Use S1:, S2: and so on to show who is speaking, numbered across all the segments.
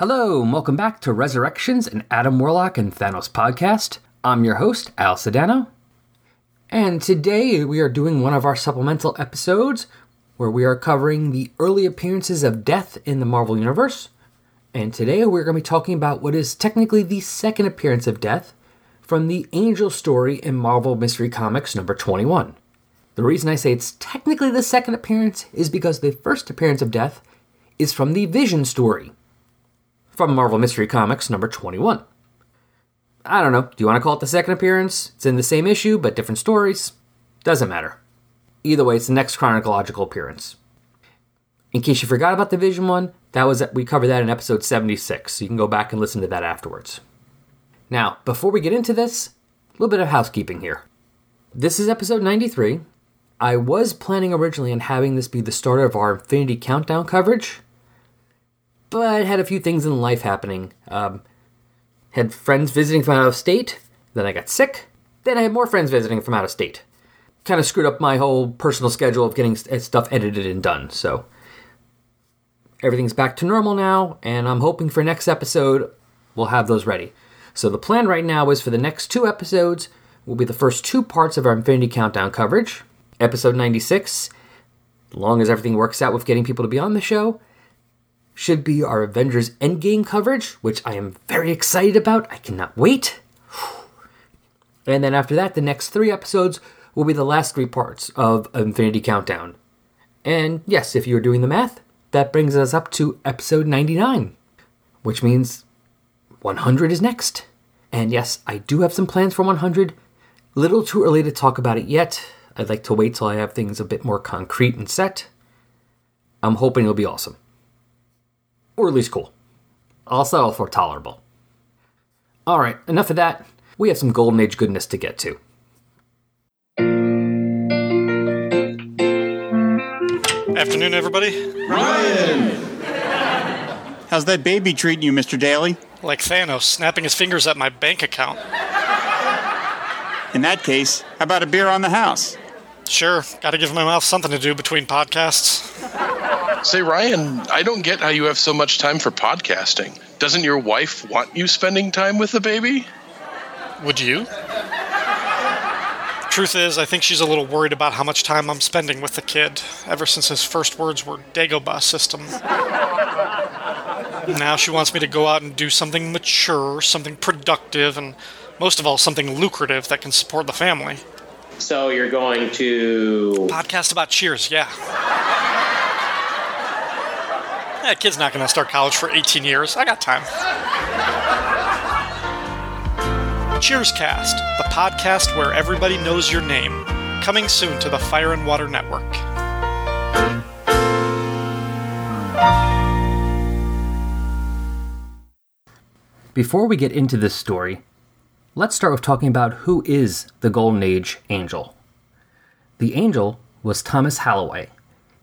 S1: Hello, and welcome back to Resurrections, and Adam Warlock and Thanos podcast. I'm your host, Al Sedano. And today we are doing one of our supplemental episodes where we are covering the early appearances of death in the Marvel Universe. And today we're going to be talking about what is technically the second appearance of death from the Angel story in Marvel Mystery Comics number 21. The reason I say it's technically the second appearance is because the first appearance of death is from the Vision story from Marvel Mystery Comics number 21. I don't know, do you want to call it the second appearance? It's in the same issue, but different stories. Doesn't matter. Either way, it's the next chronological appearance. In case you forgot about the Vision one, that was we covered that in episode 76, so you can go back and listen to that afterwards. Now, before we get into this, a little bit of housekeeping here. This is episode 93. I was planning originally on having this be the start of our Infinity Countdown coverage, but had a few things in life happening. Um, had friends visiting from out of state, then I got sick, then I had more friends visiting from out of state. Kind of screwed up my whole personal schedule of getting stuff edited and done, so everything's back to normal now, and I'm hoping for next episode we'll have those ready. So the plan right now is for the next two episodes will be the first two parts of our Infinity Countdown coverage. Episode 96, long as everything works out with getting people to be on the show, should be our Avengers Endgame coverage, which I am very excited about. I cannot wait. And then after that, the next three episodes will be the last three parts of Infinity Countdown. And yes, if you're doing the math, that brings us up to episode 99, which means 100 is next. And yes, I do have some plans for 100. Little too early to talk about it yet. I'd like to wait till I have things a bit more concrete and set. I'm hoping it'll be awesome or at least cool. I'll settle for tolerable. Alright, enough of that. We have some Golden Age goodness to get to.
S2: Afternoon, everybody.
S3: Ryan!
S4: How's that baby treating you, Mr. Daly?
S2: Like Thanos, snapping his fingers at my bank account.
S4: In that case, how about a beer on the house?
S2: Sure, gotta give my mouth something to do between podcasts.
S3: Say, Ryan, I don't get how you have so much time for podcasting. Doesn't your wife want you spending time with the baby?
S2: Would you? Truth is, I think she's a little worried about how much time I'm spending with the kid, ever since his first words were Dagobah system. now she wants me to go out and do something mature, something productive, and most of all, something lucrative that can support the family.
S5: So you're going to.
S2: Podcast about cheers, yeah. That kid's not going to start college for 18 years. I got time. Cheers Cast, the podcast where everybody knows your name. Coming soon to the Fire and Water Network.
S1: Before we get into this story, let's start with talking about who is the Golden Age Angel. The Angel was Thomas Holloway.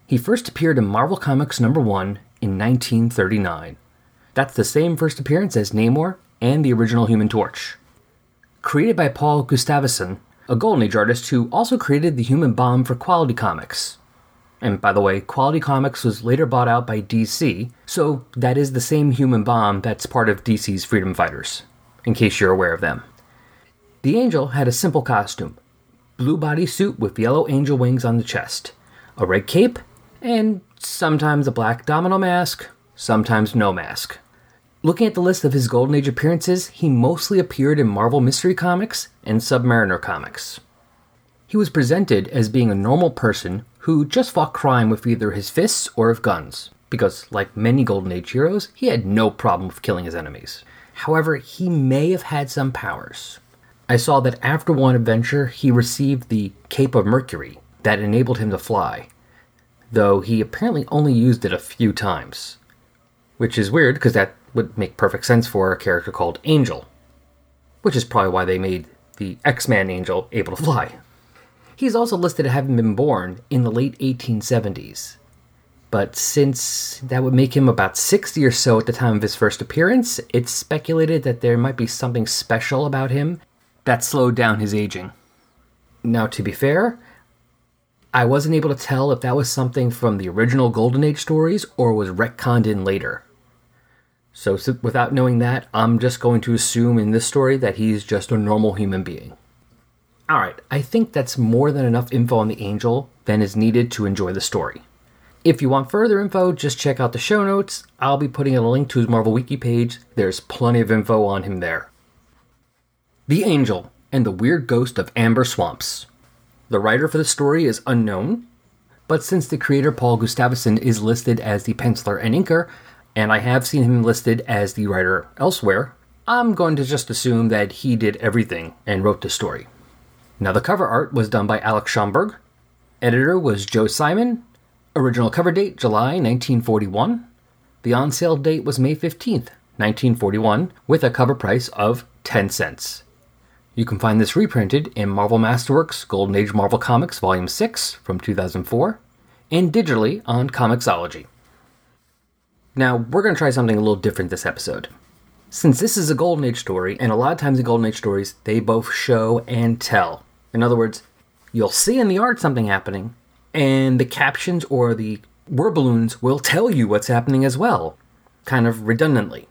S1: He first appeared in Marvel Comics number 1 in 1939. That's the same first appearance as Namor and the original Human Torch. Created by Paul Gustavson, a Golden Age artist who also created the Human Bomb for Quality Comics. And by the way, Quality Comics was later bought out by DC, so that is the same Human Bomb that's part of DC's Freedom Fighters, in case you're aware of them. The Angel had a simple costume blue bodysuit with yellow angel wings on the chest, a red cape, and sometimes a black domino mask, sometimes no mask. Looking at the list of his Golden Age appearances, he mostly appeared in Marvel Mystery Comics and Submariner Comics. He was presented as being a normal person who just fought crime with either his fists or with guns, because, like many Golden Age heroes, he had no problem with killing his enemies. However, he may have had some powers. I saw that after one adventure, he received the Cape of Mercury that enabled him to fly, though he apparently only used it a few times. Which is weird because that would make perfect sense for a character called Angel, which is probably why they made the X Man Angel able to fly. He's also listed as having been born in the late 1870s. But since that would make him about 60 or so at the time of his first appearance, it's speculated that there might be something special about him that slowed down his aging. Now, to be fair, I wasn't able to tell if that was something from the original Golden Age stories or was retconned in later. So, s without knowing that, I'm just going to assume in this story that he's just a normal human being. Alright, I think that's more than enough info on the angel than is needed to enjoy the story. If you want further info, just check out the show notes. I'll be putting a link to his Marvel Wiki page. There's plenty of info on him there. The Angel and the Weird Ghost of Amber Swamps. The writer for the story is unknown, but since the creator Paul Gustavson is listed as the penciler and inker, and I have seen him listed as the writer elsewhere, I'm going to just assume that he did everything and wrote the story. Now, the cover art was done by Alex Schomburg. Editor was Joe Simon. Original cover date July 1941. The on sale date was May 15th, 1941, with a cover price of 10 cents. You can find this reprinted in Marvel Masterworks Golden Age Marvel Comics Volume 6 from 2004 and digitally on Comixology. Now, we're going to try something a little different this episode. Since this is a Golden Age story, and a lot of times in Golden Age stories, they both show and tell. In other words, you'll see in the art something happening, and the captions or the word balloons will tell you what's happening as well, kind of redundantly.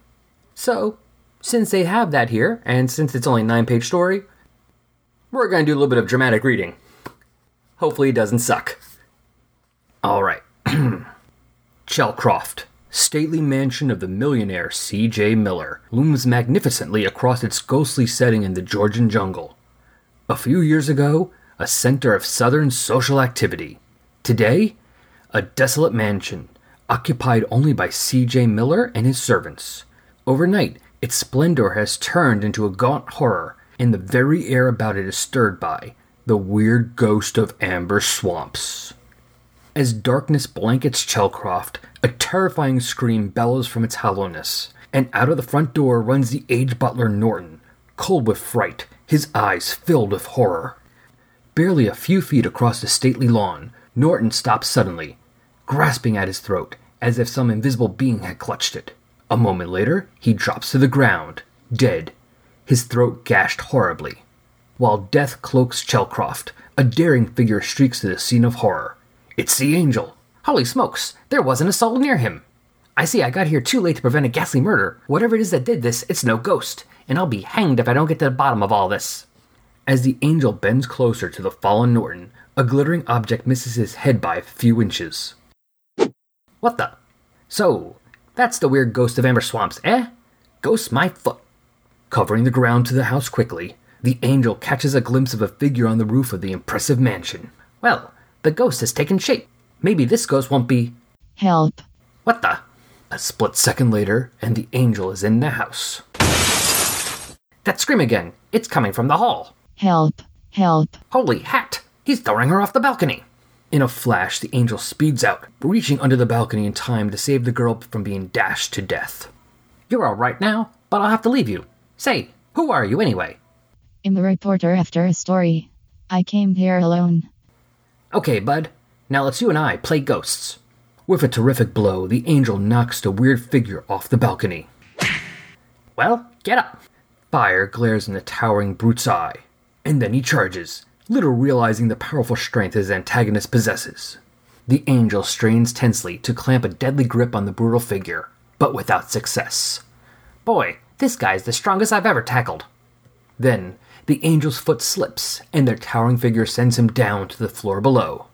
S1: So, since they have that here, and since it's only a nine page story, we're going to do a little bit of dramatic reading. Hopefully, it doesn't suck. Alright. Chelcroft, stately mansion of the millionaire C.J. Miller, looms magnificently across its ghostly setting in the Georgian jungle. A few years ago, a center of southern social activity. Today, a desolate mansion, occupied only by C.J. Miller and his servants. Overnight, its splendor has turned into a gaunt horror, and the very air about it is stirred by the weird ghost of amber swamps. As darkness blankets Chelcroft, a terrifying scream bellows from its hollowness, and out of the front door runs the aged butler Norton, cold with fright, his eyes filled with horror. Barely a few feet across the stately lawn, Norton stops suddenly, grasping at his throat as if some invisible being had clutched it. A moment later, he drops to the ground, dead, his throat gashed horribly. While death cloaks Chelcroft, a daring figure streaks to the scene of horror. It's the angel. Holy smokes, there wasn't a soul near him. I see I got here too late to prevent a ghastly murder. Whatever it is that did this, it's no ghost, and I'll be hanged if I don't get to the bottom of all this. As the angel bends closer to the fallen Norton, a glittering object misses his head by a few inches. What the? So, that's the weird ghost of Amber Swamps, eh? Ghost my foot. Covering the ground to the house quickly, the angel catches a glimpse of a figure on the roof of the impressive mansion. Well, the ghost has taken shape. Maybe this ghost won't be.
S6: Help.
S1: What the? A split second later, and the angel is in the house. That scream again. It's coming from the hall.
S6: Help. Help.
S1: Holy hat! He's throwing her off the balcony. In a flash, the angel speeds out, reaching under the balcony in time to save the girl from being dashed to death. You're all right now, but I'll have to leave you. Say, who are you anyway?
S6: I'm the reporter after a story. I came here alone.
S1: Okay, bud. Now let's you and I play ghosts. With a terrific blow, the angel knocks the weird figure off the balcony. Well, get up. Fire glares in the towering brute's eye, and then he charges, little realizing the powerful strength his antagonist possesses. The angel strains tensely to clamp a deadly grip on the brutal figure, but without success. Boy, this guy's the strongest I've ever tackled. Then, the angel's foot slips, and their towering figure sends him down to the floor below.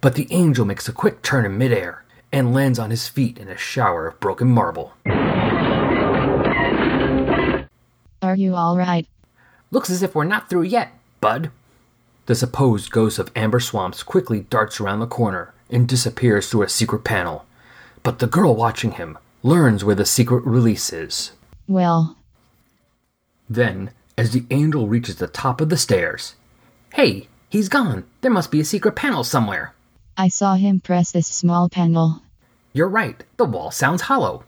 S1: But the angel makes a quick turn in midair and lands on his feet in a shower of broken marble.
S6: Are you alright?
S1: Looks as if we're not through yet, bud. The supposed ghost of Amber Swamps quickly darts around the corner and disappears through a secret panel. But the girl watching him learns where the secret release is.
S6: Well,
S1: Then, as the angel reaches the top of the stairs, hey, he's gone. There must be a secret panel somewhere.
S6: I saw him press this small panel.
S1: You're right, the wall sounds hollow.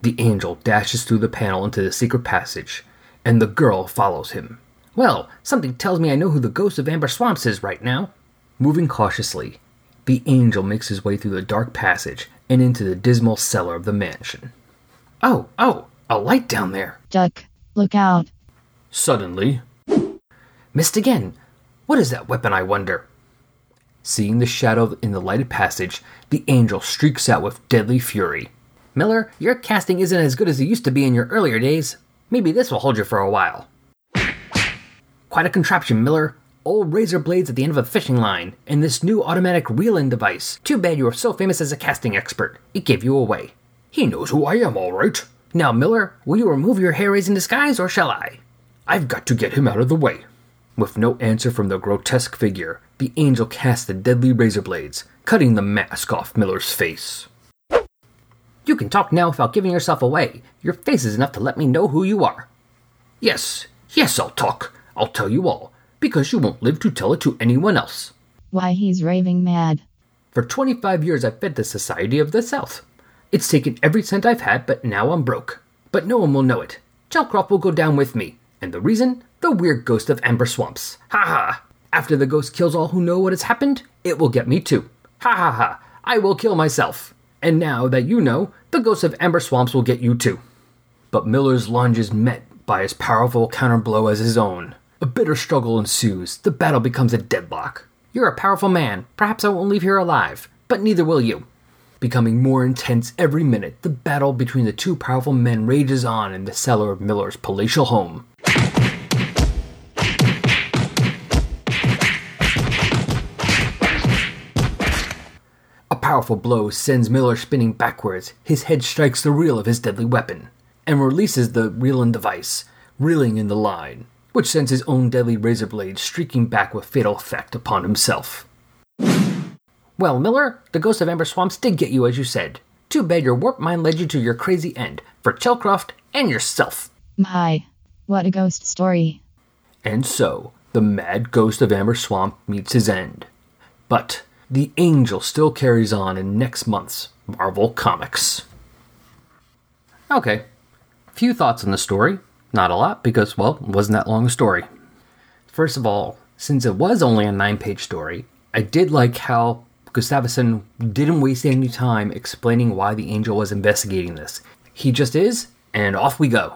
S1: The angel dashes through the panel into the secret passage, and the girl follows him. Well, something tells me I know who the ghost of Amber Swamps is right now. Moving cautiously, the angel makes his way through the dark passage and into the dismal cellar of the mansion. Oh, oh, a light down there.
S6: Duck, look out.
S1: Suddenly, missed again. What is that weapon, I wonder? Seeing the shadow in the lighted passage, the angel streaks out with deadly fury. Miller, your casting isn't as good as it used to be in your earlier days. Maybe this will hold you for a while. Quite a contraption, Miller. Old razor blades at the end of a fishing line, and this new automatic reel-in device. Too bad you were so famous as a casting expert. It gave you away. He knows who I am, all right. Now, Miller, will you remove your hair raising disguise, or shall I? I've got to get him out of the way. With no answer from the grotesque figure, the angel cast the deadly razor blades, cutting the mask off Miller's face. You can talk now without giving yourself away. Your face is enough to let me know who you are. Yes, yes, I'll talk. I'll tell you all, because you won't live to tell it to anyone else.
S6: Why, he's raving mad.
S1: For 25 years, I've fed the Society of the South. It's taken every cent I've had, but now I'm broke. But no one will know it. Chalcroft will go down with me. And the reason? The weird ghost of Amber Swamps. Ha ha! After the ghost kills all who know what has happened, it will get me too. Ha ha ha! I will kill myself. And now that you know, the ghost of Amber Swamps will get you too. But Miller's lunge is met by as powerful a counterblow as his own. A bitter struggle ensues. The battle becomes a deadlock. You're a powerful man. Perhaps I won't leave here alive, but neither will you. Becoming more intense every minute, the battle between the two powerful men rages on in the cellar of Miller's palatial home. A powerful blow sends Miller spinning backwards. His head strikes the reel of his deadly weapon and releases the reel-in device, reeling in the line, which sends his own deadly razor blade streaking back with fatal effect upon himself. Well, Miller, the ghost of Amber Swamps did get you as you said. Too bad your warp mind led you to your crazy end, for Chelcroft and yourself.
S6: My, what a ghost story.
S1: And so, the mad ghost of Amber Swamp meets his end. But the angel still carries on in next month's Marvel Comics. Okay, few thoughts on the story. Not a lot, because, well, it wasn't that long a story. First of all, since it was only a nine page story, I did like how Gustavson didn't waste any time explaining why the angel was investigating this. He just is, and off we go.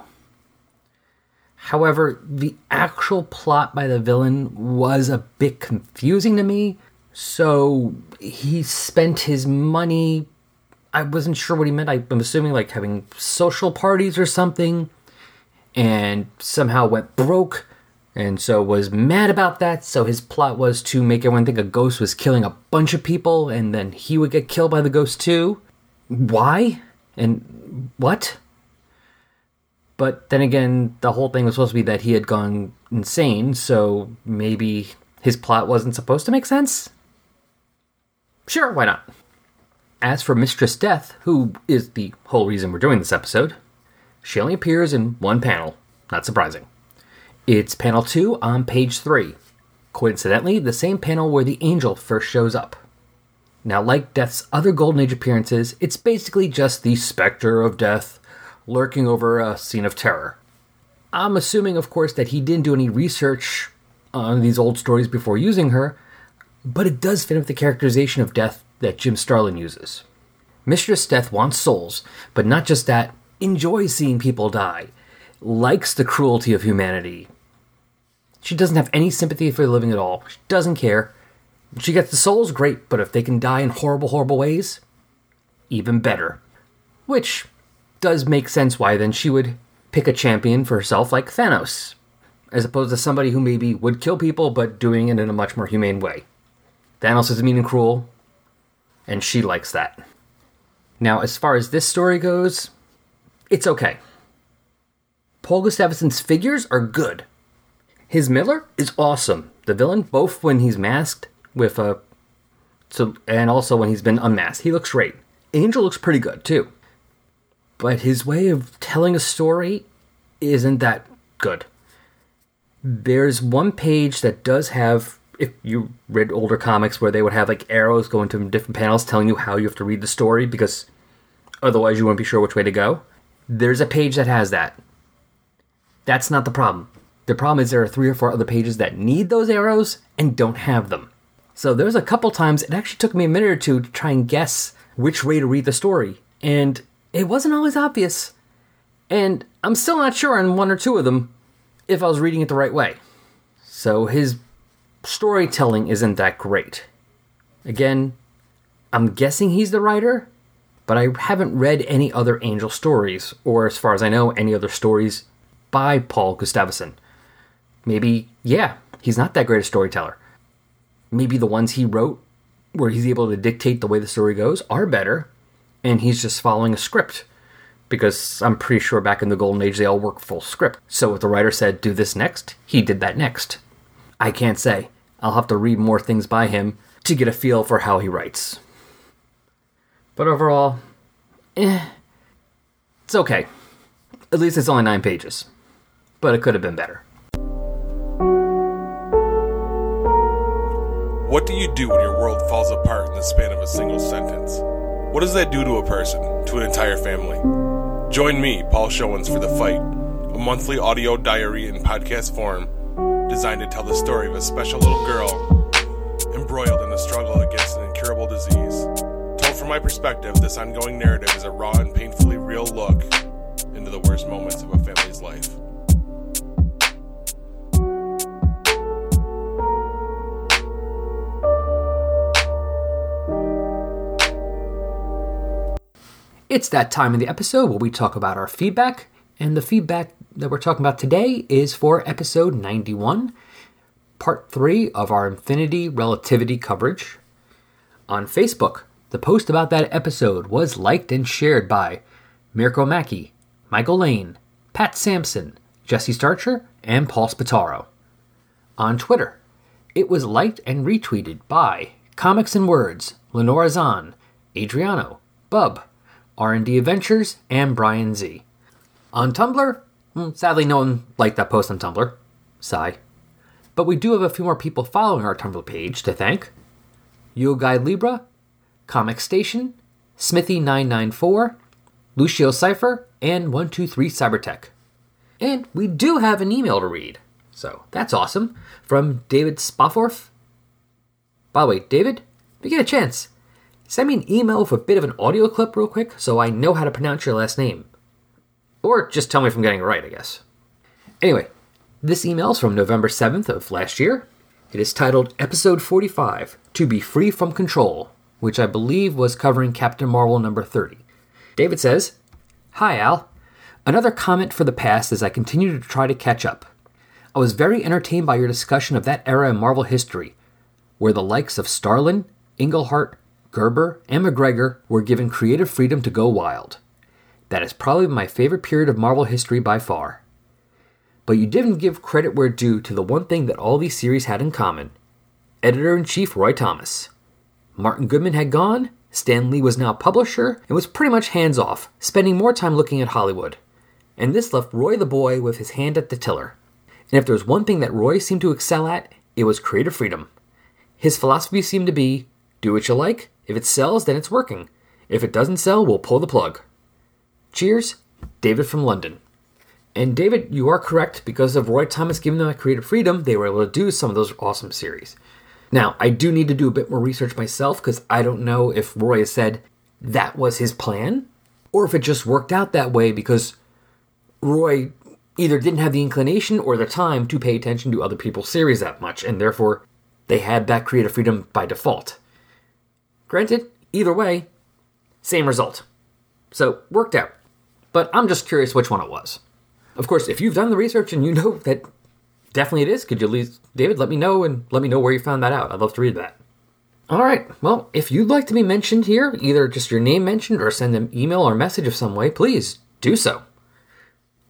S1: However, the actual plot by the villain was a bit confusing to me. So he spent his money. I wasn't sure what he meant. I'm assuming like having social parties or something, and somehow went broke, and so was mad about that. So his plot was to make everyone think a ghost was killing a bunch of people, and then he would get killed by the ghost too. Why? And what? But then again, the whole thing was supposed to be that he had gone insane, so maybe his plot wasn't supposed to make sense? Sure, why not? As for Mistress Death, who is the whole reason we're doing this episode, she only appears in one panel. Not surprising. It's panel 2 on page 3. Coincidentally, the same panel where the angel first shows up. Now, like Death's other Golden Age appearances, it's basically just the specter of death lurking over a scene of terror. I'm assuming, of course, that he didn't do any research on these old stories before using her, but it does fit with the characterization of Death that Jim Starlin uses. Mistress Death wants souls, but not just that, enjoys seeing people die, likes the cruelty of humanity. She doesn't have any sympathy for the living at all. She doesn't care. She gets the souls, great, but if they can die in horrible, horrible ways, even better. Which does make sense why then she would pick a champion for herself like Thanos, as opposed to somebody who maybe would kill people but doing it in a much more humane way. Thanos is mean and cruel, and she likes that. Now, as far as this story goes, it's okay. Paul Gustavson's figures are good. His Miller is awesome. The villain, both when he's masked with a, so and also when he's been unmasked, he looks great. Angel looks pretty good too. But his way of telling a story isn't that good. There's one page that does have, if you read older comics, where they would have like arrows going to different panels telling you how you have to read the story because otherwise you wouldn't be sure which way to go. There's a page that has that. That's not the problem. The problem is there are three or four other pages that need those arrows and don't have them. So there's a couple times it actually took me a minute or two to try and guess which way to read the story, and it wasn't always obvious. And I'm still not sure on one or two of them if I was reading it the right way. So his storytelling isn't that great. Again, I'm guessing he's the writer, but I haven't read any other Angel stories, or as far as I know, any other stories by Paul Gustavson. Maybe, yeah, he's not that great a storyteller. Maybe the ones he wrote, where he's able to dictate the way the story goes, are better, and he's just following a script. Because I'm pretty sure back in the Golden Age they all work full script. So if the writer said, do this next, he did that next. I can't say. I'll have to read more things by him to get a feel for how he writes. But overall, eh, it's okay. At least it's only nine pages. But it could have been better.
S7: What do you do when your world falls apart in the span of a single sentence? What does that do to a person, to an entire family? Join me, Paul Showens, for The Fight, a monthly audio diary in podcast form designed to tell the story of a special little girl my perspective, this ongoing narrative is a raw and painfully real look into the worst moments of a family's life.
S1: It's that time in the episode where we talk about our feedback, and the feedback that we're talking about today is for episode 91, part 3 of our Infinity Relativity coverage. On Facebook, the post about that episode was liked and shared by Mirko Mackey, Michael Lane, Pat Sampson, Jesse Starcher, and Paul Spataro. On Twitter, it was liked and retweeted by Comics and Words, Lenora Zahn, Adriano, Bub, R&D Adventures, and Brian Z. On Tumblr, hmm, sadly no one liked that post on Tumblr. Sigh. But we do have a few more people following our Tumblr page to thank. Yule Guide Libra, Comic Station, Smithy994, Lucio Cipher, and 123 Cybertech. And we do have an email to read. So that's awesome. From David Spofforth. By the way, David, if you get a chance, send me an email with a bit of an audio clip real quick so I know how to pronounce your last name. Or just tell me if I'm getting it right, I guess. Anyway, this email is from November 7th of last year. It is titled Episode 45 To Be Free from Control, which I believe was covering Captain Marvel number 30. David says, Hi, Al. Another comment for the past as I continue to try to catch up. I was very entertained by your discussion of that era in Marvel history, where the likes of Starlin, Englehart, Gerber, and McGregor were given creative freedom to go wild. That is probably my favorite period of Marvel history by far. But you didn't give credit where due to the one thing that all these series had in common editor in chief Roy Thomas. Martin Goodman had gone, Stan Lee was now publisher, and was pretty much hands off, spending more time looking at Hollywood. And this left Roy the boy with his hand at the tiller. And if there was one thing that Roy seemed to excel at, it was creative freedom. His philosophy seemed to be do what you like, if it sells, then it's working. If it doesn't sell, we'll pull the plug. Cheers, David from London. And David, you are correct. Because of Roy Thomas giving them that creative freedom, they were able to do some of those awesome series. Now, I do need to do a bit more research myself because I don't know if Roy has said that was his plan or if it just worked out that way because Roy either didn't have the inclination or the time to pay attention to other people's series that much, and therefore they had that creative freedom by default. Granted, either way, same result. So, worked out. But I'm just curious which one it was. Of course, if you've done the research and you know that definitely it is, could you at least, David, let me know and let me know where you found that out. I'd love to read that. All right, well, if you'd like to be mentioned here, either just your name mentioned or send an email or message of some way, please do so.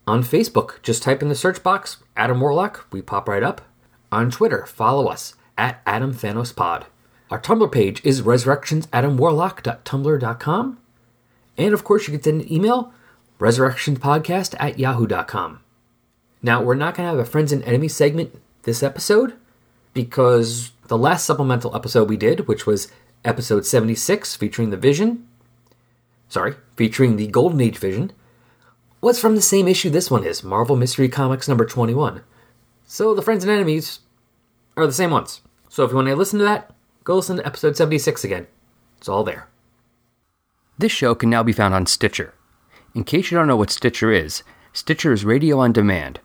S1: On Facebook, just type in the search box Adam Warlock, we pop right up. On Twitter, follow us at Adam Thanos Pod. Our Tumblr page is resurrectionsadamwarlock.tumblr.com. And of course, you can send an email, resurrectionspodcast at yahoo.com. Now, we're not going to have a friends and enemies segment this episode because the last supplemental episode we did, which was episode 76 featuring the Vision, sorry, featuring the Golden Age Vision, was from the same issue this one is Marvel Mystery Comics number 21. So the friends and enemies are the same ones. So if you want to listen to that, go listen to episode 76 again. It's all there. This show can now be found on Stitcher. In case you don't know what Stitcher is, Stitcher is radio on demand,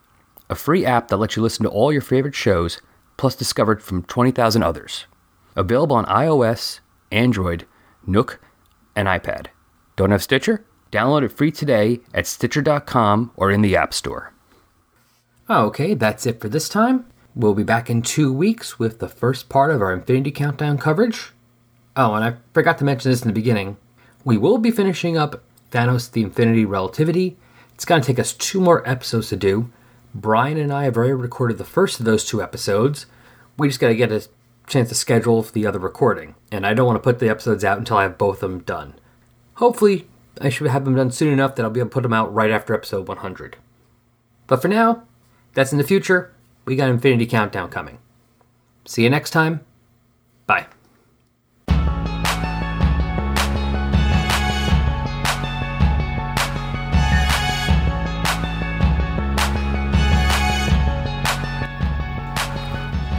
S1: a free app that lets you listen to all your favorite shows, plus discovered from 20,000 others. Available on iOS, Android, Nook, and iPad. Don't have Stitcher? Download it free today at Stitcher.com or in the App Store. Okay, that's it for this time. We'll be back in two weeks with the first part of our Infinity Countdown coverage. Oh, and I forgot to mention this in the beginning. We will be finishing up Thanos the Infinity Relativity. It's going to take us two more episodes to do. Brian and I have already recorded the first of those two episodes. We just got to get a chance to schedule the other recording. And I don't want to put the episodes out until I have both of them done. Hopefully, I should have them done soon enough that I'll be able to put them out right after episode 100. But for now, that's in the future. We got Infinity Countdown coming. See you next time. Bye.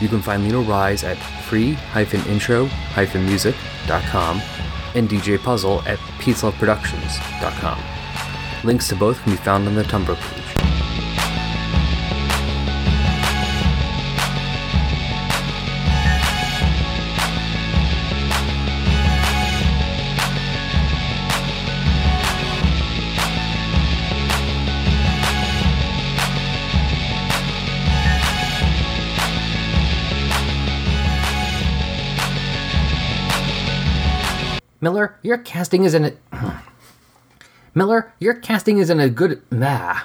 S1: You can find Lino Rise at free-intro-music.com and DJ Puzzle at peaceloveproductions.com. Links to both can be found on the Tumblr page. Miller, your casting isn't a Miller, your casting isn't a good. Nah.